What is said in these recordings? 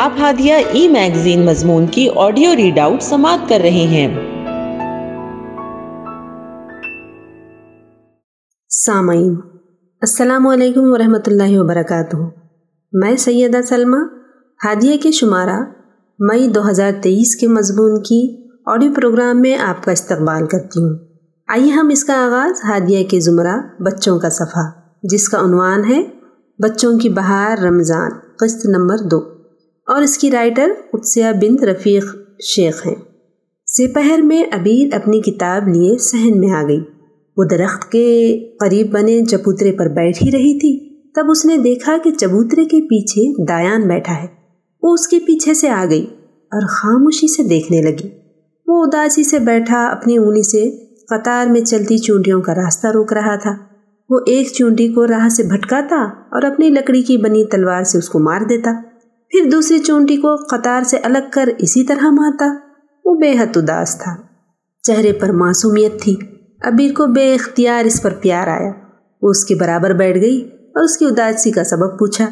آپ ہادیہ ای میگزین مضمون کی آڈیو ریڈ آؤٹ سماعت کر رہے ہیں۔ سامعین، السلام علیکم ورحمۃ اللہ وبرکاتہ۔ میں سیدہ سلمہ، ہادیہ کے شمارہ مئی دو ہزار تیئیس کے مضمون کی آڈیو پروگرام میں آپ کا استقبال کرتی ہوں۔ آئیے ہم اس کا آغاز ہادیہ کے زمرہ بچوں کا صفحہ، جس کا عنوان ہے بچوں کی بہار رمضان، قسط نمبر دو۔ اور اس کی رائٹر قدسیہ بنت رفیق شیخ ہیں۔ سپہر میں ابیر اپنی کتاب لیے سہن میں آ گئی۔ وہ درخت کے قریب بنے چبوترے پر بیٹھ ہی رہی تھی۔ تب اس نے دیکھا کہ چبوترے کے پیچھے دایان بیٹھا ہے۔ وہ اس کے پیچھے سے آ گئی اور خاموشی سے دیکھنے لگی۔ وہ اداسی سے بیٹھا اپنی انگلی سے قطار میں چلتی چونٹیوں کا راستہ روک رہا تھا۔ وہ ایک چونٹی کو راہ سے بھٹکاتا اور اپنی لکڑی کی بنی تلوار سے اس کو مار دیتا۔ پھر دوسری چونٹی کو قطار سے الگ کر اسی طرح مارتا۔ وہ بے حد اداس تھا۔ چہرے پر معصومیت تھی۔ ابیر کو بے اختیار اس پر پیار آیا۔ وہ اس کے برابر بیٹھ گئی اور اس کی اداسی کا سبب پوچھا۔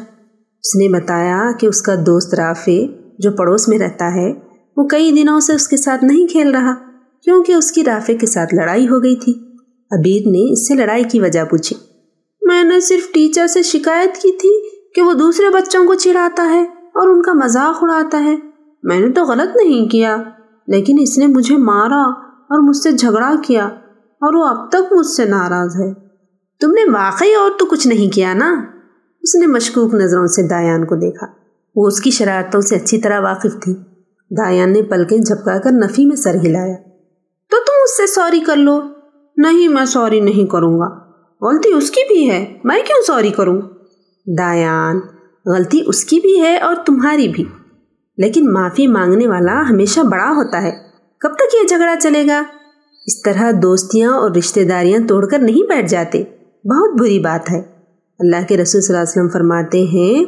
اس نے بتایا کہ اس کا دوست رافع جو پڑوس میں رہتا ہے، وہ کئی دنوں سے اس کے ساتھ نہیں کھیل رہا، کیونکہ اس کی رافع کے ساتھ لڑائی ہو گئی تھی۔ ابیر نے اس سے لڑائی کی وجہ پوچھی۔ میں نے صرف ٹیچر سے شکایت کی تھی کہ وہ دوسرے بچوں کو چڑھاتا ہے۔ اور ان کا مذاق اڑاتا ہے۔ میں نے تو غلط نہیں کیا، لیکن اس نے مجھے مارا اور مجھ سے جھگڑا کیا اور وہ اب تک مجھ سے ناراض ہے۔ تم نے واقعی اور تو کچھ نہیں کیا نا؟ اس نے مشکوک نظروں سے دایان کو دیکھا۔ وہ اس کی شرارتوں سے اچھی طرح واقف تھی۔ دایان نے پلکیں جھپکا کر نفی میں سر ہلایا۔ تو تم اس سے سوری کر لو۔ نہیں، میں سوری نہیں کروں گا۔ غلطی اس کی بھی ہے۔ میں کیوں سوری کروں؟ دایان غلطی اس کی بھی ہے اور تمہاری بھی۔ لیکن معافی مانگنے والا ہمیشہ بڑا ہوتا ہے۔ کب تک یہ جھگڑا چلے گا؟ اس طرح دوستیاں اور رشتہ داریاں توڑ کر نہیں بیٹھ جاتے۔ بہت بری بات ہے۔ اللہ کے رسول صلی اللہ علیہ وسلم فرماتے ہیں،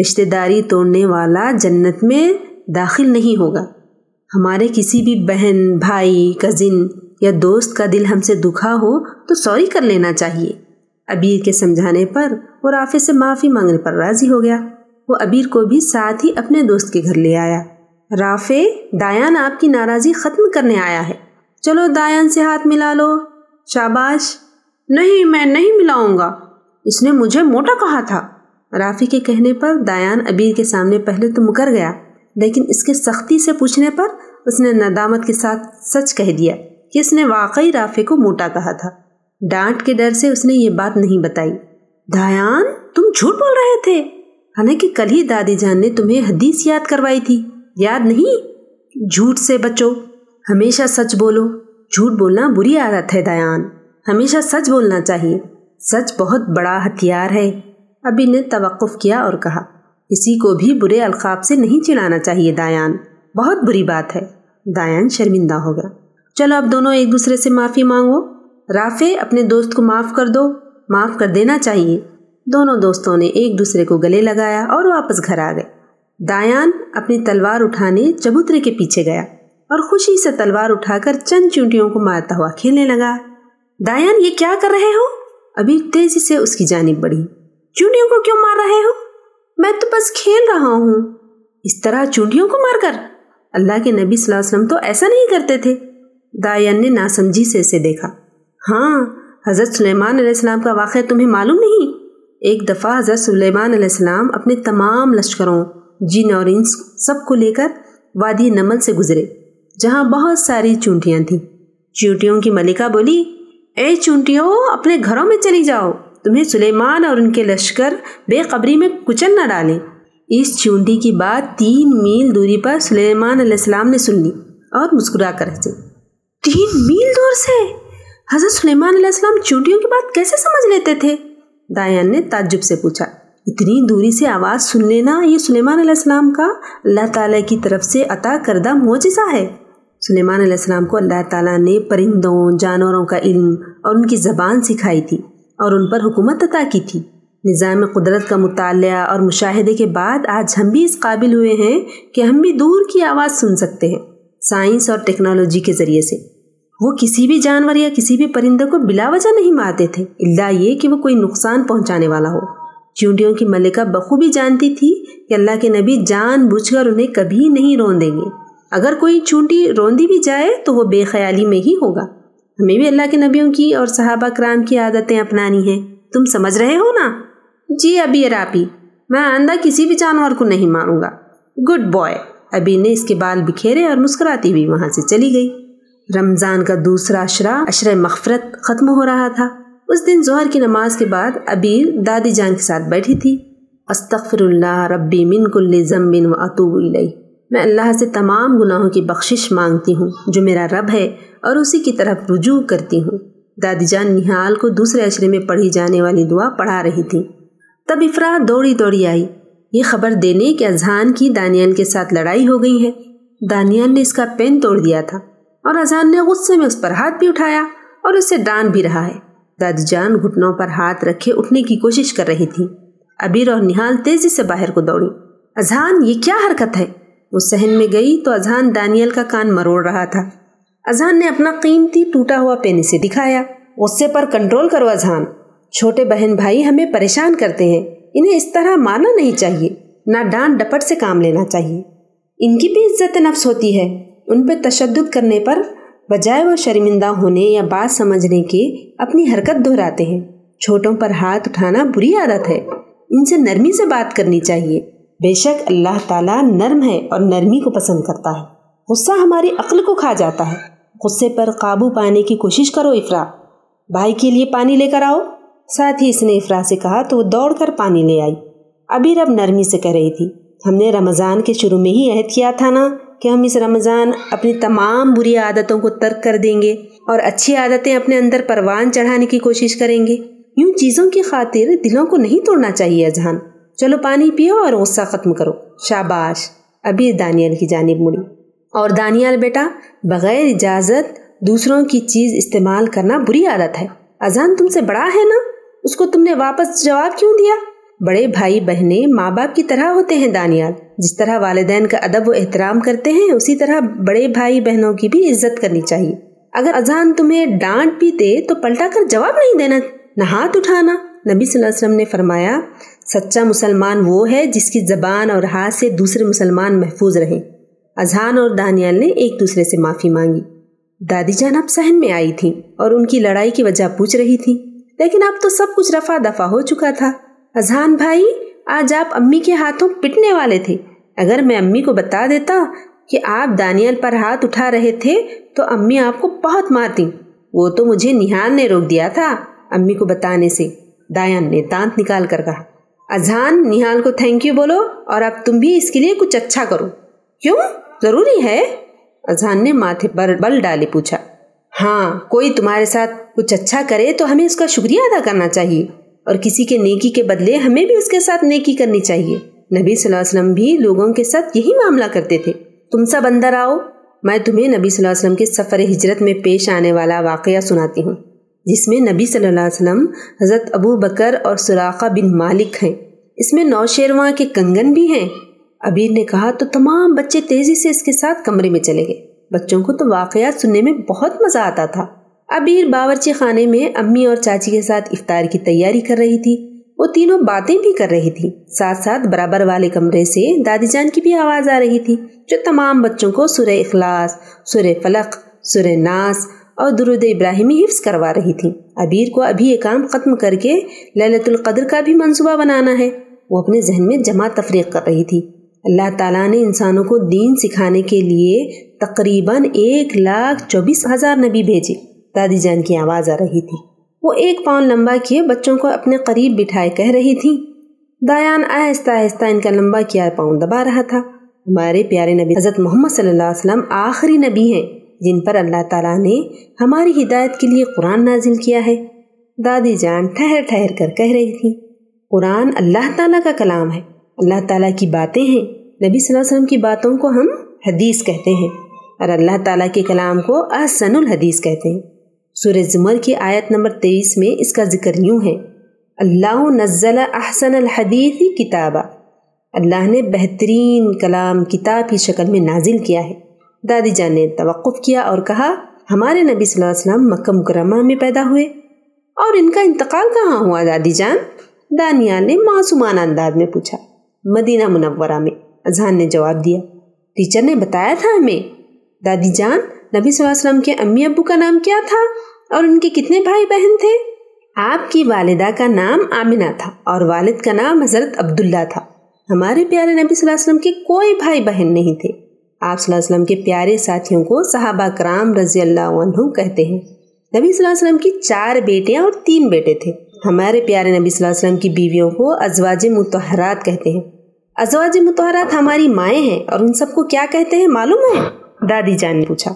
رشتہ داری توڑنے والا جنت میں داخل نہیں ہوگا۔ ہمارے کسی بھی بہن، بھائی کزن یا دوست کا دل ہم سے دکھا ہو تو سوری کر لینا چاہیے۔ ابیر کے سمجھانے پر وہ رافع سے معافی مانگنے پر راضی ہو گیا۔ وہ ابیر کو بھی ساتھ ہی اپنے دوست کے گھر لے آیا۔ رافع، دایان آپ کی ناراضی ختم کرنے آیا ہے۔ چلو دایان سے ہاتھ ملا لو۔ شاباش، نہیں، میں نہیں ملاؤں گا۔ اس نے مجھے موٹا کہا تھا۔ رافی کے کہنے پر دایان ابیر کے سامنے پہلے تو مکر گیا، لیکن اس کے سختی سے پوچھنے پر اس نے ندامت کے ساتھ سچ کہہ دیا کہ اس نے واقعی رافی کو موٹا کہا تھا۔ ڈانٹ کے ڈر سے اس نے یہ بات نہیں بتائی۔ دایان تم جھوٹ بول رہے تھے۔ حالانکہ کل ہی دادی جان نے تمہیں حدیث یاد کروائی تھی۔ یاد نہیں؟ جھوٹ سے بچو۔ ہمیشہ سچ بولو۔ جھوٹ بولنا بری عادت ہے دیان ہمیشہ سچ بولنا چاہیے۔ سچ بہت بڑا ہتھیار ہے۔ ابھی نے توقف کیا اور کہا کسی کو بھی برے القاب سے نہیں چڑھانا چاہیے دایان بہت بری بات ہے۔ دایان شرمندہ ہو گیا چلو، اب دونوں ایک دوسرے سے معافی مانگو۔ رافع، اپنے دوست کو معاف کر دو، معاف کر دینا چاہیے۔ دونوں دوستوں نے ایک دوسرے کو گلے لگایا اور واپس گھر آ گئے۔ دایان اپنی تلوار اٹھانے چبوترے کے پیچھے گیا اور خوشی سے تلوار اٹھا کر چند چونٹیوں کو مارتا ہوا کھیلنے لگا۔ دایان، یہ کیا کر رہے ہو؟ ابھی تیزی سے اس کی جانب بڑھی۔ چونٹیوں کو کیوں مار رہے ہو؟ میں تو بس کھیل رہا ہوں۔ اس طرح چونٹیوں کو مار کر؟ اللہ کے نبی صلی اللہ علیہ وسلم تو ایسا نہیں کرتے تھے۔ دایان نے ناسمجھی سے اسے دیکھا۔ ہاں حضرت سلیمان علیہ السلام کا واقعہ تمہیں معلوم نہیں؟ ایک دفعہ حضرت سلیمان علیہ السلام اپنے تمام لشکروں، جن اور انس سب کو لے کر وادی نمل سے گزرے، جہاں بہت ساری چونٹیاں تھیں۔ چونٹیوں کی ملکہ بولی، اے چونٹیوں، اپنے گھروں میں چلی جاؤ۔ تمہیں سلیمان اور ان کے لشکر بے قبری میں کچل نہ ڈالیں۔ اس چونٹی کی بات تین میل دوری پر سلیمان علیہ السلام نے سن لی اور مسکرا کر ہنسے تین میل دور سے؟ حضرت سلیمان علیہ السلام چونٹیوں کی بات کیسے سمجھ لیتے تھے؟ دایان نے تعجب سے پوچھا، اتنی دوری سے آواز سن لینا یہ سلیمان علیہ السلام کا اللہ تعالیٰ کی طرف سے عطا کردہ معجزہ ہے۔ سلیمان علیہ السلام کو اللہ تعالیٰ نے پرندوں، جانوروں کا علم اور ان کی زبان سکھائی تھی اور ان پر حکومت عطا کی تھی۔ نظام قدرت کا مطالعہ اور مشاہدے کے بعد آج ہم بھی اس قابل ہوئے ہیں کہ ہم بھی دور کی آواز سن سکتے ہیں۔ سائنس اور ٹیکنالوجی کے ذریعے سے۔ وہ کسی بھی جانور یا کسی بھی پرندے کو بلا وجہ نہیں مارتے تھے۔ اللہ یہ کہ وہ کوئی نقصان پہنچانے والا ہو۔ چونٹیوں کی ملکہ بخوبی جانتی تھی کہ اللہ کے نبی جان بوجھ کر انہیں کبھی نہیں رون دیں گے۔ اگر کوئی چونٹی روندی بھی جائے تو وہ بے خیالی میں ہی ہوگا۔ ہمیں بھی اللہ کے نبیوں کی اور صحابہ کرام کی عادتیں اپنانی ہیں۔ تم سمجھ رہے ہو نا؟ جی ابھی راپی میں آئندہ کسی بھی جانور کو نہیں ماروں گا۔ Good boy. ابھی نے اس کے بال بکھیرے اور مسکراتی ہوئی وہاں سے چلی گئی۔ رمضان کا دوسرا اشرا اشر مغفرت ختم ہو رہا تھا۔ اس دن ظہر کی نماز کے بعد ابیر دادی جان کے ساتھ بیٹھی تھی۔ استغفر اللہ ربی من کل ضمبن و اطوب الیہ۔ میں اللہ سے تمام گناہوں کی بخشش مانگتی ہوں، جو میرا رب ہے، اور اسی کی طرف رجوع کرتی ہوں۔ دادی جان نہال کو دوسرے اشرے میں پڑھی جانے والی دعا پڑھا رہی تھی۔ تب افراد دوڑی دوڑی آئی۔ یہ خبر دینے کہ اذہان کی دانیال کے ساتھ لڑائی ہو گئی ہے۔ دانیال نے اس کا پین توڑ دیا تھا۔ اور اذہان نے غصے میں اس پر ہاتھ بھی اٹھایا اور اسے ڈانٹ بھی رہا ہے۔ دادی جان گھٹنوں پر ہاتھ رکھے اٹھنے کی کوشش کر رہی تھی۔ ابیر اور نہال تیزی سے باہر کو دوڑی اذہان، یہ کیا حرکت ہے؟ وہ سہن میں گئی تو اذہان دانیل کا کان مروڑ رہا تھا۔ اذہان نے اپنا قیمتی ٹوٹا ہوا پین سے دکھایا۔ غصے پر کنٹرول کرو اذہان۔ چھوٹے بہن بھائی ہمیں پریشان کرتے ہیں۔ انہیں اس طرح مارنا نہیں چاہیے۔ نہ ڈانٹ ڈپٹ سے کام لینا چاہیے۔ ان کی بھی عزت نفس ہوتی ہے۔ ان پہ تشدد کرنے پر بجائے وہ شرمندہ ہونے یا بات سمجھنے کے اپنی حرکت دہراتے ہیں۔ چھوٹوں پر ہاتھ اٹھانا بری عادت ہے۔ ان سے نرمی سے بات کرنی چاہیے۔ بے شک اللہ تعالیٰ نرم ہے اور نرمی کو پسند کرتا ہے۔ غصہ ہماری عقل کو کھا جاتا ہے۔ غصے پر قابو پانے کی کوشش کرو افرا۔ بھائی کے لیے پانی لے کر آؤ۔ ساتھ ہی اس نے افرا سے کہا تو وہ دوڑ کر پانی لے آئی۔ ابھی رب نرمی سے کہہ رہی تھی۔ ہم نے رمضان کے شروع میں ہی عہد کیا تھا نا۔ کہ ہم اس رمضان اپنی تمام بری عادتوں کو ترک کر دیں گے اور اچھی عادتیں اپنے اندر پروان چڑھانے کی کوشش کریں گے۔ یوں چیزوں کی خاطر دلوں کو نہیں توڑنا چاہیے اذہان۔ چلو پانی پیو اور غصہ ختم کرو۔ شاباش، ابھی دانیال کی جانب مڑی۔ اور دانیال بیٹا، بغیر اجازت دوسروں کی چیز استعمال کرنا بری عادت ہے۔ اذان تم سے بڑا ہے نا؟ اس کو تم نے واپس جواب کیوں دیا؟ بڑے بھائی بہنیں ماں باپ کی طرح ہوتے ہیں دانیال۔ جس طرح والدین کا ادب و احترام کرتے ہیں، اسی طرح بڑے بھائی بہنوں کی بھی عزت کرنی چاہیے۔ اگر اذان تمہیں ڈانٹ بھی دے تو پلٹا کر جواب نہیں دینا، نہ ہاتھ اٹھانا۔ نبی صلی اللہ علیہ وسلم نے فرمایا، سچا مسلمان وہ ہے جس کی زبان اور ہاتھ سے دوسرے مسلمان محفوظ رہیں۔ اذہان اور دانیال نے ایک دوسرے سے معافی مانگی۔ دادی جان اب سہن میں آئی تھیں اور ان کی لڑائی کی وجہ پوچھ رہی تھی لیکن اب تو سب کچھ رفع دفع ہو چکا تھا۔ اذہان بھائی، آج آپ امی کے ہاتھوں پٹنے والے تھے۔ اگر میں امی کو بتا دیتا کہ آپ دانیل پر ہاتھ اٹھا رہے تھے تو امی آپ کو بہت مارتی۔ وہ تو مجھے نہان نے روک دیا تھا امی کو بتانے سے۔ دایان نے دانت نکال کر کہا، اذہان نہال کو تھینک یو بولو اور اب تم بھی اس کے لیے کچھ اچھا کرو۔ کیوں؟ ضروری ہے؟ اذہان نے ماتھے پر بل ڈالے پوچھا۔ ہاں کوئی تمہارے ساتھ کچھ اچھا کرے تو ہمیں اس کا شکریہ ادا کرنا چاہیے۔ اور کسی کے نیکی کے بدلے ہمیں بھی اس کے ساتھ نیکی کرنی چاہیے۔ نبی صلی اللہ علیہ وسلم بھی لوگوں کے ساتھ یہی معاملہ کرتے تھے۔ تم سب اندر آؤ، میں تمہیں نبی صلی اللہ علیہ وسلم کے سفر ہجرت میں پیش آنے والا واقعہ سناتی ہوں، جس میں نبی صلی اللہ علیہ وسلم حضرت ابو بکر اور سراقہ بن مالک ہیں۔ اس میں نو شیرواں کے کنگن بھی ہیں۔ ابیر نے کہا، تو تمام بچے تیزی سے اس کے ساتھ کمرے میں چلے گئے۔ بچوں کو تو واقعات سننے میں بہت مزہ آتا تھا۔ ابیر باورچی خانے میں امی اور چاچی کے ساتھ افطار کی تیاری کر رہی تھی۔ وہ تینوں باتیں بھی کر رہی تھی۔ ساتھ ساتھ برابر والے کمرے سے دادی جان کی بھی آواز آ رہی تھی، جو تمام بچوں کو سورہ اخلاص، سورہ فلق، سورہ ناس اور درود ابراہیمی حفظ کروا رہی تھی۔ ابیر کو ابھی یہ کام ختم کر کے للت القدر کا بھی منصوبہ بنانا ہے۔ وہ اپنے ذہن میں جمع تفریق کر رہی تھی۔ اللہ تعالیٰ نے انسانوں کو دین سکھانے کے لیے تقریباً ایک لاکھ چوبیس ہزار نبی بھیجے۔ دادی جان کی آواز آ رہی تھی۔ وہ ایک پاؤں لمبا کیے بچوں کو اپنے قریب بٹھائے کہہ رہی تھی دایان، آہستہ آہستہ ان کا لمبا کیا پاؤں دبا رہا تھا۔ ہمارے پیارے نبی حضرت محمد صلی اللہ علیہ وسلم آخری نبی ہیں، جن پر اللہ تعالیٰ نے ہماری ہدایت کے لیے قرآن نازل کیا ہے۔ دادی جان ٹھہر ٹھہر کر کہہ رہی تھی قرآن اللہ تعالیٰ کا کلام ہے۔ اللہ تعالیٰ کی باتیں ہیں۔ نبی صلی اللہ علیہ وسلم کی باتوں کو ہم حدیث کہتے ہیں اور اللہ تعالیٰ کے کلام کو احسن الحدیث کہتے ہیں۔ سورہ زمر کی آیت نمبر تیئیس میں اس کا ذکر یوں ہے، اللہ نزل احسن الحدیث کتابہ اللہ نے بہترین کلام کتاب کی شکل میں نازل کیا ہے۔ دادی جان نے توقف کیا اور کہا، ہمارے نبی صلی اللہ علیہ وسلم مکہ مکرمہ میں پیدا ہوئے۔ اور ان کا انتقال کہاں ہوا دادی جان؟ دانیال نے معصومان انداز میں پوچھا۔ مدینہ منورہ میں۔ اذہان نے جواب دیا۔ ٹیچر نے بتایا تھا ہمیں۔ دادی جان، نبی صلی اللہ علیہ وسلم کے امی ابو کا نام کیا تھا؟ اور ان کے کتنے بھائی بہن تھے؟ آپ کی والدہ کا نام آمنہ تھا اور والد کا نام حضرت عبداللہ تھا۔ ہمارے پیارے نبی صلی اللہ علیہ وسلم کے کوئی بھائی بہن نہیں تھے۔ آپ صلی اللہ علیہ وسلم کے پیارے ساتھیوں کو صحابہ کرام رضی اللہ عنہ کہتے ہیں۔ نبی صلی اللہ علیہ وسلم کی چار بیٹیاں اور تین بیٹے تھے۔ ہمارے پیارے نبی صلی اللہ علیہ وسلم کی بیویوں کو ازواج متحرات کہتے ہیں۔ ازواج متحرات ہماری مائیں ہیں اور ان سب کو کیا کہتے ہیں؟ معلوم ہے؟ دادی جان نے پوچھا۔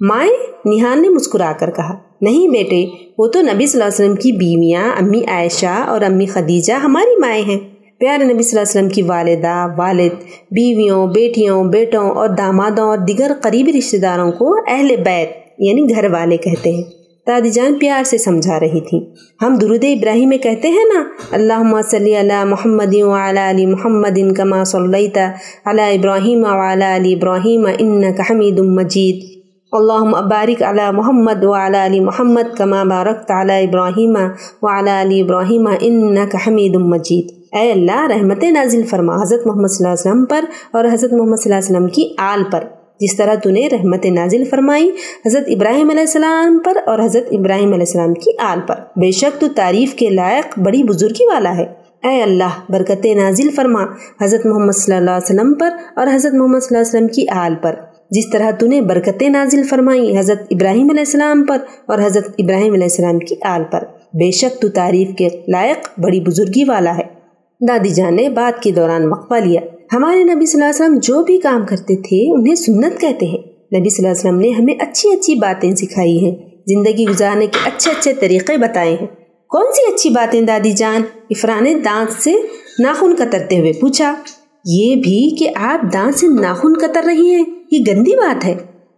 مائیں نہان نے مسکرا کر کہا، نہیں بیٹے، وہ تو نبی صلی اللہ علیہ وسلم کی بیویاں، امی عائشہ اور امی خدیجہ ہماری مائیں ہیں۔ پیارے نبی صلی اللہ علیہ وسلم کی والدہ، والد، بیویوں، بیٹیوں، بیٹوں اور دامادوں اور دیگر قریبی رشتہ داروں کو اہل بیت یعنی گھر والے کہتے ہیں۔ دادی جان پیار سے سمجھا رہی تھی۔ ہم درود ابراہیم میں کہتے ہیں نا اللہ صلی علی محمد وعلی علی محمد کما صلیت علی ابراہیم وعلی علی ابراہیم انک حمید مجید. اللہم بارک علی محمد وعلی علی محمد کما بارکت علی ابراہیم وعلی علی ابراہیم انک حمید مجید۔ اے اللہ، رحمت نازل فرما حضرت محمد صلی اللہ علیہ وسلم پر اور حضرت محمد صلی اللہ علیہ وسلم کی آل پر۔ جس طرح تو نے رحمت نازل فرمائی حضرت ابراہیم علیہ السلام پر اور حضرت ابراہیم علیہ السلام کی آل پر۔ بے شک تو تعریف کے لائق بڑی بزرگی والا ہے۔ اے اللہ، برکت نازل فرما حضرت محمد صلی اللہ علیہ وسلم پر اور حضرت محمد صلی اللہ علیہ وسلم کی آل پر۔ جس طرح تو نے برکت نازل فرمائی حضرت ابراہیم علیہ السلام پر اور حضرت ابراہیم علیہ السلام کی آل پر۔ بے شک تو تعریف کے لائق بڑی بزرگی والا ہے۔ دادی جان نے بات کے دوران وقفہ لیا۔ ہمارے نبی صلی اللہ علیہ وسلم جو بھی کام کرتے تھے انہیں سنت کہتے ہیں۔ نبی صلی اللہ علیہ وسلم نے ہمیں اچھی اچھی باتیں سکھائی ہیں۔ زندگی گزارنے کے اچھے اچھے طریقے بتائے ہیں۔ کون سی اچھی باتیں دادی جان؟ افران دانت سے ناخن کترتے ہوئے پوچھا۔ یہ بھی کہ آپ دانت سے ناخن کتر رہی ہیں، یہ گندی بات ہے۔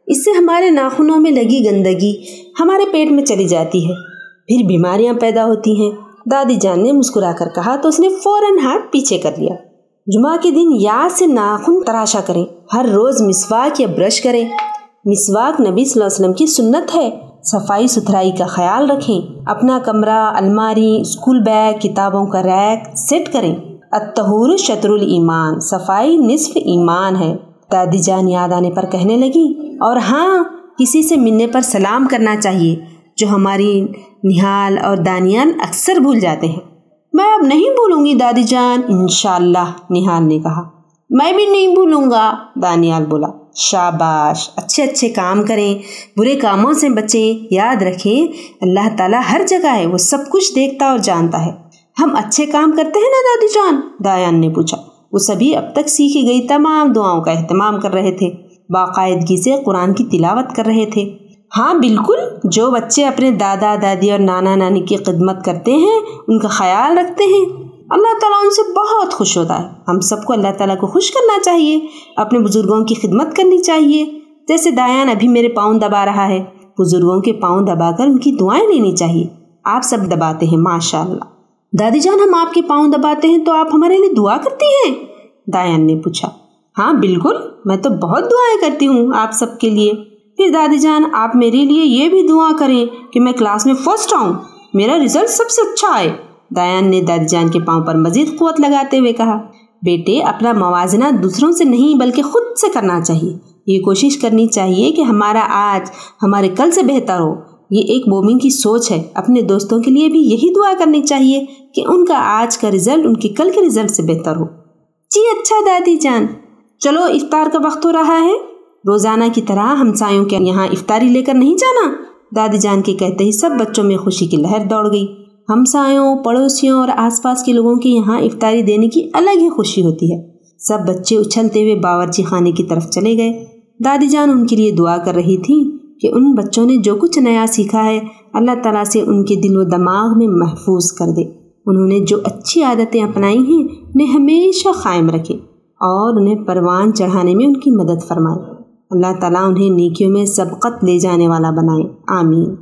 اس سے ہمارے ناخنوں میں لگی گندگی ہمارے پیٹ میں چلی جاتی ہے۔ پھر بیماریاں پیدا ہوتی ہیں۔ دادی جان نے مسکرا کر کہا تو اس نے فوراً ہاتھ پیچھے کر لیا۔ جمعہ کے دن یاد سے ناخن تراشا کریں۔ ہر روز مسواک یا برش کریں۔ مسواک نبی صلی اللہ علیہ وسلم کی سنت ہے۔ صفائی ستھرائی کا خیال رکھیں۔ اپنا کمرہ، الماری، اسکول بیگ، کتابوں کا ریک سیٹ کریں۔ اتہور شطر الایمان، صفائی نصف ایمان ہے۔ دادی جان یاد آنے پر کہنے لگی، اور ہاں کسی سے ملنے پر سلام کرنا چاہیے، جو ہماری نہال اور دانیال اکثر بھول جاتے ہیں۔ میں اب نہیں بھولوں گی دادی جان، انشاءاللہ، نہال نے کہا۔ میں بھی نہیں بھولوں گا، دانیال بولا۔ شاباش، اچھے اچھے کام کریں، برے کاموں سے بچیں، یاد رکھیں، اللہ تعالیٰ ہر جگہ ہے، وہ سب کچھ دیکھتا اور جانتا ہے۔ ہم اچھے کام کرتے ہیں نا دادی جان؟ دایان نے پوچھا۔ وہ سبھی اب تک سیکھی گئی تمام دعاؤں کا اہتمام کر رہے تھے۔ باقاعدگی سے قرآن کی تلاوت کر رہے تھے۔ ہاں بالکل۔ جو بچے اپنے دادا، دادی اور نانا، نانی کی خدمت کرتے ہیں، ان کا خیال رکھتے ہیں۔ اللہ تعالیٰ ان سے بہت خوش ہوتا ہے۔ ہم سب کو اللہ تعالیٰ کو خوش کرنا چاہیے۔ اپنے بزرگوں کی خدمت کرنی چاہیے۔ جیسے دایان ابھی میرے پاؤں دبا رہا ہے۔ بزرگوں کے پاؤں دبا کر ان کی دعائیں لینی چاہیے۔ آپ سب دباتے ہیں ماشاء اللہ دادی جان، ہم آپ کے پاؤں دباتے ہیں تو آپ ہمارے لیے دعا کرتی ہیں؟ دایان نے پوچھا۔ ہاں بالکل، میں تو بہت دعائیں کرتی ہوں آپ سب کے لیے۔ پھر دادی جان، آپ میرے لیے یہ بھی دعا کریں کہ میں کلاس میں فرسٹ آؤں۔ میرا رزلٹ سب سے اچھا آئے۔ دایان نے دادی جان کے پاؤں پر مزید قوت لگاتے ہوئے کہا، بیٹے، اپنا موازنہ دوسروں سے نہیں بلکہ خود سے کرنا چاہیے۔ یہ کوشش کرنی چاہیے کہ ہمارا آج ہمارے کل سے بہتر ہو۔ یہ ایک مومن کی سوچ ہے۔ اپنے دوستوں کے لیے بھی یہی دعا کرنی چاہیے کہ ان کا آج کا رزلٹ ان کے کل کے رزلٹ سے بہتر ہو۔ جی اچھا دادی جان۔ چلو افطار کا وقت ہو رہا ہے۔ روزانہ کی طرح ہمسایوں کے یہاں افطاری لے کر نہیں جانا۔ دادی جان کے کہتے ہی سب بچوں میں خوشی کی لہر دوڑ گئی۔ ہمسایوں پڑوسیوں اور آس پاس کے لوگوں کے یہاں افطاری دینے کی الگ ہی خوشی ہوتی ہے۔ سب بچے اچھلتے ہوئے باورچی خانے کی طرف چلے گئے۔ دادی جان ان کے لیے دعا کر رہی تھی کہ ان بچوں نے جو کچھ نیا سیکھا ہے، اللہ تعالیٰ سے ان کے دل و دماغ میں محفوظ کر دے۔ انہوں نے جو اچھی عادتیں اپنائی ہیں، انہیں ہمیشہ قائم رکھے اور انہیں پروان چڑھانے میں ان کی مدد فرمائے۔ اللہ تعالیٰ انہیں نیکیوں میں سبقت لے جانے والا بنائے۔ آمین۔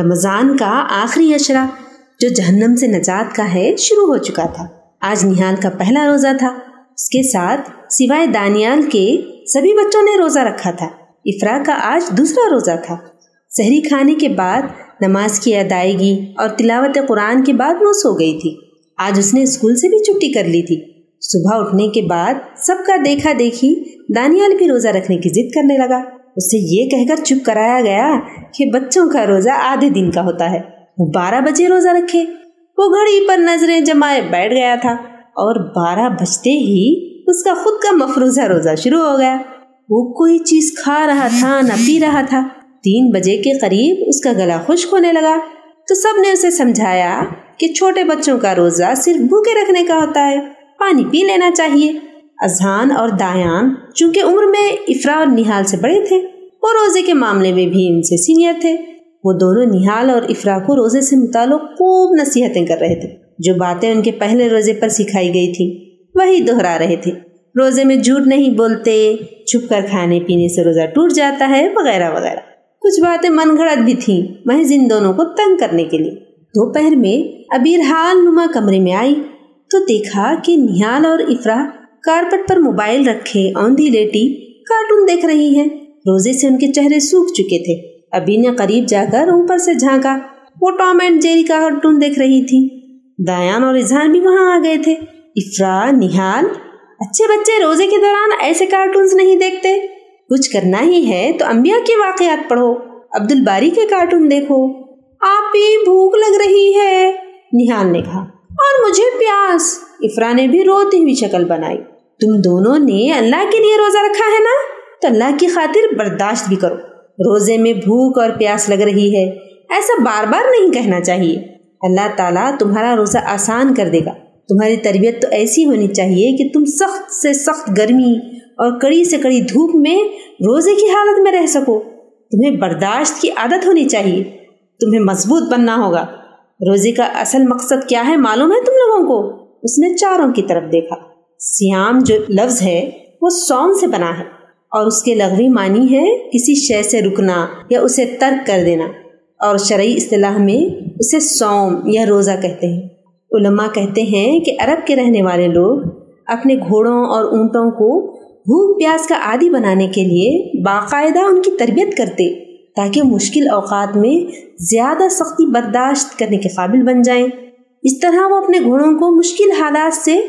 رمضان کا آخری اشرا جو جہنم سے نجات کا ہے، شروع ہو چکا تھا۔ آج نہال کا پہلا روزہ تھا۔ اس کے ساتھ سوائے دانیال کے، سبھی بچوں نے روزہ رکھا تھا۔ افرا کا آج دوسرا روزہ تھا۔ سحری کھانے کے بعد نماز کی ادائیگی اور تلاوت قرآن کے بعد وہ سو گئی تھی۔ آج اس نے اسکول سے بھی چھٹی کر لی تھی۔ صبح اٹھنے کے بعد سب کا دیکھا دیکھی دانیال بھی روزہ رکھنے کی ضد کرنے لگا۔ اسے یہ کہہ کر چپ کرایا گیا کہ بچوں کا روزہ آدھے دن کا ہوتا ہے۔ وہ بارہ بجے روزہ رکھے۔ وہ گھڑی پر نظریں جمائے بیٹھ گیا تھا اور بارہ بجتے ہی اس کا خود کا مفروضہ روزہ شروع ہو گیا۔ وہ کوئی چیز کھا رہا تھا، نہ پی رہا تھا۔ تین بجے کے قریب اس کا گلا خشک ہونے لگا۔ تو سب نے اسے سمجھایا کہ چھوٹے بچوں کا روزہ صرف بھوکے رکھنے کا ہوتا ہے۔ پانی پی لینا چاہیے۔ اذہان اور دایان چونکہ عمر میں افرا اور نہال سے بڑے تھے، وہ روزے کے معاملے میں بھی ان سے سینئر تھے۔ وہ دونوں نہال اور افرا کو روزے سے متعلق خوب نصیحتیں کر رہے تھے، جو باتیں ان کے پہلے روزے پر سکھائی گئی تھی وہی دہرا رہے تھے۔ روزے میں جھوٹ نہیں بولتے، چھپ کر کھانے پینے سے روزہ ٹوٹ جاتا ہے، وغیرہ وغیرہ۔ کچھ باتیں من گھڑت بھی تھیں محض ان دونوں کو تنگ کرنے کے لیے۔ دوپہر میں ابیر حال نما کمرے میں آئی، تو دیکھا کہ نہال اور افرا کارپٹ پر موبائل رکھے اوندھی لیٹی کارٹون دیکھ رہی ہیں۔ روزے سے ان کے چہرے سوکھ چکے تھے۔ ابھی نے قریب جا کر اوپر سے جھانکا، وہ ٹام اینڈ جیری کا کارٹون دیکھ رہی تھی دایان اور اظہار بھی وہاں آ گئے تھے۔ افرا نہال اچھے بچے روزے کے دوران ایسے کارٹونز نہیں دیکھتے؟ کچھ کرنا ہی ہے تو انبیاء کے واقعات پڑھو عبد الباری کے کارٹون دیکھو۔ آپ بھی بھوک لگ رہی ہے، نہال نے کہا۔ اور مجھے پیاس افرا نے بھی روتی ہوئی شکل بنائی۔ تم دونوں نے اللہ کے لیے روزہ رکھا ہے نا؟ تو اللہ کی خاطر برداشت بھی کرو۔ روزے میں بھوک اور پیاس لگ رہی ہے، ایسا بار بار نہیں کہنا چاہیے۔ اللہ تعالیٰ تمہارا روزہ آسان کر دے گا۔ تمہاری تربیت تو ایسی ہونی چاہیے کہ تم سخت سے سخت گرمی اور کڑی سے کڑی دھوپ میں روزے کی حالت میں رہ سکو۔ تمہیں برداشت کی عادت ہونی چاہیے۔ تمہیں مضبوط بننا ہوگا۔ روزے کا اصل مقصد کیا ہے معلوم ہے تم لوگوں کو؟ اس نے چاروں کی طرف دیکھا۔ سیام جو لفظ ہے، وہ سوم سے بنا ہے اور اس کے لغوی معنی ہے کسی شے سے رکنا یا اسے ترک کر دینا اور شرعی اصطلاح میں اسے سوم یا روزہ کہتے ہیں۔ علماء کہتے ہیں کہ عرب کے رہنے والے لوگ اپنے گھوڑوں اور اونٹوں کو بھوک پیاس کا عادی بنانے کے لیے باقاعدہ ان کی تربیت کرتے تاکہ مشکل اوقات میں زیادہ سختی برداشت کرنے کے قابل بن جائیں۔ اس طرح وہ اپنے گھوڑوں کو مشکل حالات سے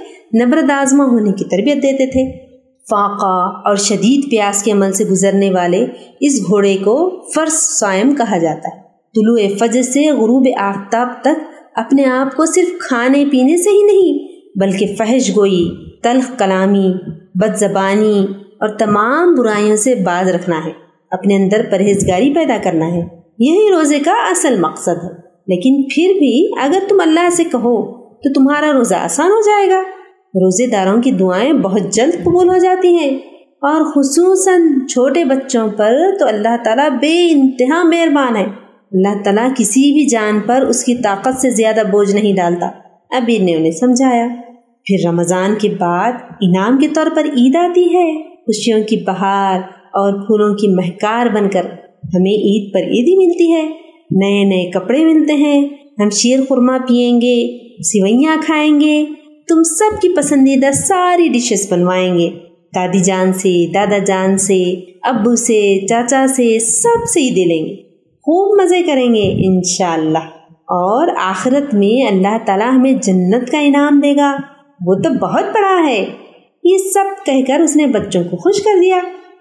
نبرد آزما ہونے کی تربیت دیتے تھے۔ فاقہ اور شدید پیاس کے عمل سے گزرنے والے اس گھوڑے کو فرض سائم کہا جاتا ہے۔ طلوع فجر سے غروب آفتاب تک اپنے آپ کو صرف کھانے پینے سے ہی نہیں، بلکہ فحش گوئی، تلخ کلامی بد زبانی اور تمام برائیوں سے باز رکھنا ہے۔ اپنے اندر پرہیزگاری پیدا کرنا ہے۔ یہی روزے کا اصل مقصد ہے۔ لیکن پھر بھی اگر تم اللہ سے کہو تو تمہارا روزہ آسان ہو جائے گا۔ روزے داروں کی دعائیں بہت جلد قبول ہو جاتی ہیں۔ اور خصوصاً چھوٹے بچوں پر تو اللہ تعالیٰ بے انتہا مہربان ہے۔ اللہ تعالیٰ کسی بھی جان پر اس کی طاقت سے زیادہ بوجھ نہیں ڈالتا۔ ابیر نے انہیں سمجھایا۔ پھر رمضان کے بعد انعام کے طور پر عید آتی ہے۔ خوشیوں کی بہار اور پھولوں کی مہکار بن کر ہمیں عید پر عیدی ملتی ہے۔ نئے نئے کپڑے ملتے ہیں۔ ہم شیر خورما پئیں گے سوئیاں کھائیں گے۔ تم سب کی پسندیدہ ساری ڈشز بنوائیں گے۔ دادی جان سے، دادا جان سے، ابو سے، چاچا سے، سب سے ہی دے لیں گے۔ خوب مزے کریں گے انشاءاللہ۔ اور آخرت میں اللہ تعالیٰ ہمیں جنت کا انعام دے گا۔ وہ تو بہت بڑا ہے۔ یہ سب کہہ کر اس نے بچوں کو خوش کر دیا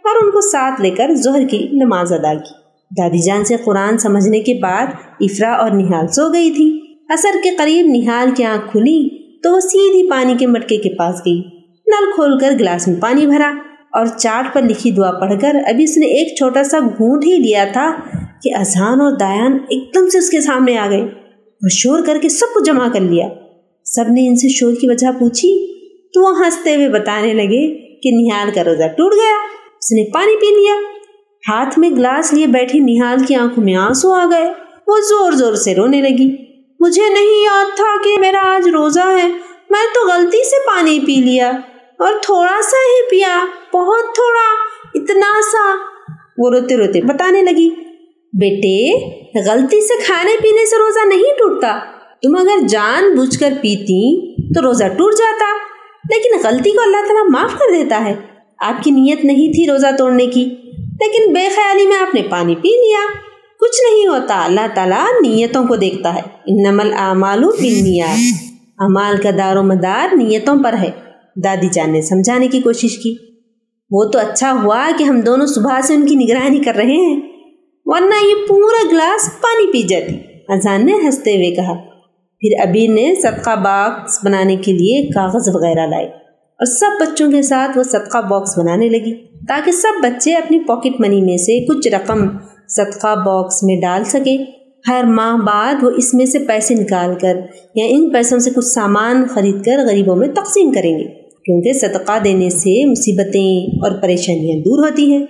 اور ان کو ساتھ لے کر ظہر کی نماز ادا کی۔ دادی جان سے قرآن سمجھنے کے بعد افرا اور نہال سو گئی تھی۔ اثر کے قریب نہال کی آنکھ کھلی تو وہ سیدھی پانی کے مٹکے کے پاس گئی۔ نل کھول کر گلاس میں پانی بھرا۔ اور چاٹ پر لکھی دعا پڑھ کر ابھی اس نے ایک چھوٹا سا گھونٹ ہی لیا تھا کہ اذہان اور دایان ایک دم سے اس کے سامنے آ گئے اور شور کر کے سب کو جمع کر لیا۔ سب نے ان سے شور کی وجہ پوچھی تو وہ ہنستے ہوئے بتانے لگے کہ نہال کا روزہ ٹوٹ گیا۔ اس نے پانی پی لیا۔ ہاتھ میں گلاس لیے بیٹھی نہال کی آنکھوں میں آنسو آ گئے۔ وہ زور زور سے رونے لگی۔ مجھے نہیں یاد تھا کہ میرا آج روزہ ہے۔ میں تو غلطی سے پانی پی لیا۔ اور تھوڑا سا ہی پیا، بہت تھوڑا، اتنا سا۔ وہ روتے روتے بتانے لگی، بیٹے، غلطی سے کھانے پینے سے روزہ نہیں ٹوٹتا۔ تم اگر جان بوجھ کر پیتی تو روزہ ٹوٹ جاتا۔ لیکن غلطی کو اللہ تعالیٰ معاف کر دیتا ہے۔ آپ کی نیت نہیں تھی روزہ توڑنے کی۔ لیکن بے خیالی میں آپ نے پانی پی لیا۔ کچھ نہیں ہوتا، اللہ تعالیٰ نیتوں کو دیکھتا ہے۔ انمل اعمال بالنیات۔ امال کا دار و مدار نیتوں پر ہے۔ دادی جان نے سمجھانے کی کوشش کی۔ وہ تو اچھا ہوا کہ ہم دونوں صبح سے ان کی نگرانی کر رہے ہیں، ورنہ یہ پورا گلاس پانی پی جاتی۔ اذان نے ہنستے ہوئے کہا۔ پھر ابھی نے صدقہ باکس بنانے کے لیے کاغذ وغیرہ لائے اور سب بچوں کے ساتھ وہ صدقہ باکس بنانے لگی تاکہ سب بچے اپنی پاکٹ منی میں سے کچھ رقم صدقہ باکس میں ڈال سکیں ہر ماہ بعد وہ اس میں سے پیسے نکال کر یا ان پیسوں سے کچھ سامان خرید کر غریبوں میں تقسیم کریں گے۔ کیونکہ صدقہ دینے سے مصیبتیں اور پریشانیاں دور ہوتی ہیں۔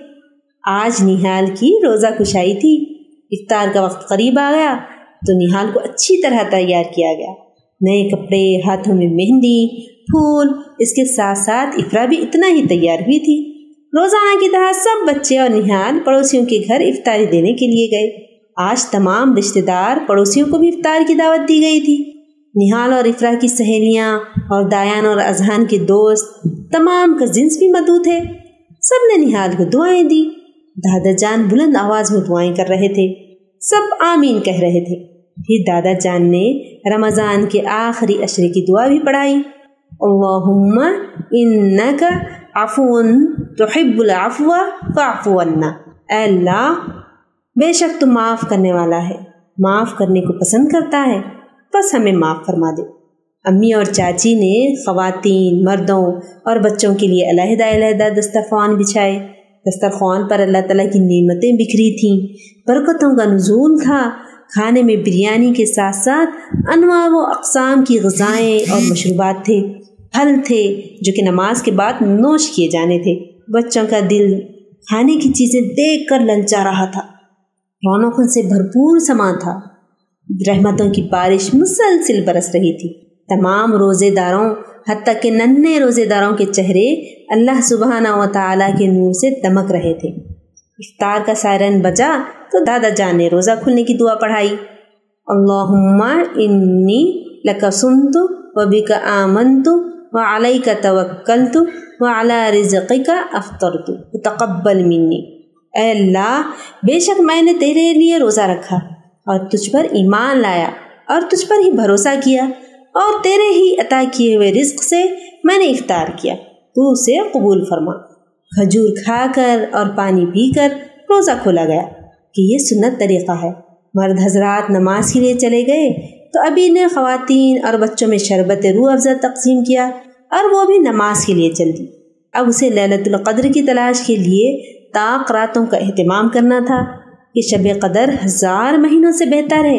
آج نہال کی روزہ کشائی تھی۔ افطار کا وقت قریب آ گیا، تو نہال کو اچھی طرح تیار کیا گیا۔ نئے کپڑے، ہاتھوں میں مہندی، پھول، اس کے ساتھ ساتھ افرا بھی اتنا ہی تیار ہوئی تھی۔ روزانہ کی طرح سب بچے اور نہال پڑوسیوں کے گھر افطاری دینے کے لیے گئے۔ آج تمام رشتہ دار پڑوسیوں کو بھی افطار کی دعوت دی گئی تھی۔ نہال اور افرا کی سہیلیاں اور دایان اور اذہان کے دوست تمام کزنس بھی مدعو تھے۔ سب نے نہال کو دعائیں دی دادا جان بلند آواز میں دعائیں کر رہے تھے۔ سب آمین کہہ رہے تھے۔ پھر دادا جان نے رمضان کے آخری اشرے کی دعا بھی پڑھائی۔ اللہم انکا عفون تحب العفو فعفو عنا۔ اے اللہ، بے شک تو معاف کرنے والا ہے۔ معاف کرنے کو پسند کرتا ہے۔ بس ہمیں معاف فرما دے۔ امی اور چاچی نے خواتین، مردوں اور بچوں کے لیے علیحدہ علیحدہ دسترخوان بچھائے۔ دسترخوان پر اللہ تعالیٰ کی نعمتیں بکھری تھیں۔ برکتوں کا نزول تھا۔ کھانے میں بریانی کے ساتھ ساتھ انواع و اقسام کی غذائیں اور مشروبات تھے۔ پھل تھے جو کہ نماز کے بعد نوش کیے جانے تھے۔ بچوں کا دل کھانے کی چیزیں دیکھ کر للچا رہا تھا۔ رونقوں سے بھرپور سما تھا۔ رحمتوں کی بارش مسلسل برس رہی تھی۔ تمام روزے داروں حتیٰ کہ ننے روزے داروں کے چہرے اللہ سبحانہ و تعالیٰ کے نور سے دمک رہے تھے۔ افطار کا سائرن بجا تو دادا جان نے روزہ کھلنے کی دعا پڑھائی۔ اللہم انی لکا سنت و بکا آمنت و علی کا توکلت و علی رزقی کا افطرت تقبل منی۔ اے اللہ، بے شک میں نے تیرے لیے روزہ رکھا۔ اور تجھ پر ایمان لایا اور تجھ پر ہی بھروسہ کیا اور تیرے ہی عطا کیے ہوئے رزق سے میں نے افطار کیا، تو اسے قبول فرما۔ کھجور کھا کر اور پانی پی کر روزہ کھولا گیا کہ یہ سنت طریقہ ہے۔ مرد حضرات نماز کے لیے چلے گئے تو ابھی نے خواتین اور بچوں میں شربت روح افزا تقسیم کیا اور وہ بھی نماز کے لیے چل دی۔ اب اسے للت القدر کی تلاش کے لیے طاق راتوں کا اہتمام کرنا تھا۔ کہ شب قدر ہزار مہینوں سے بہتر ہے۔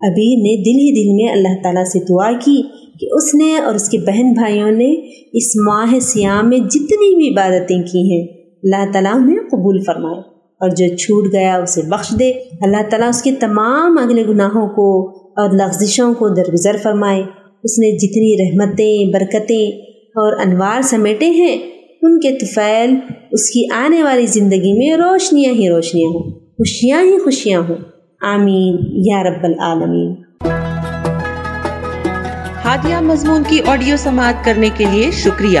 ابھی نے دل ہی دل میں اللہ تعالیٰ سے دعا کی کہ اس نے اور اس کے بہن بھائیوں نے اس ماہ سیام میں جتنی بھی عبادتیں کی ہیں، اللہ تعالیٰ انہیں قبول فرمائے۔ اور جو چھوٹ گیا اسے بخش دے۔ اللہ تعالیٰ اس کے تمام اگلے گناہوں کو اور لغزشوں کو درگزر فرمائے۔ اس نے جتنی رحمتیں، برکتیں اور انوار سمیٹے ہیں، ان کے طفیل اس کی آنے والی زندگی میں روشنیاں ہی روشنیاں ہوں۔ خوشیاں ہی خوشیاں ہوں۔ آمین۔ یا رب العالمین۔ ہادیہ مضمون کی آڈیو سماعت کرنے کے لیے شکریہ۔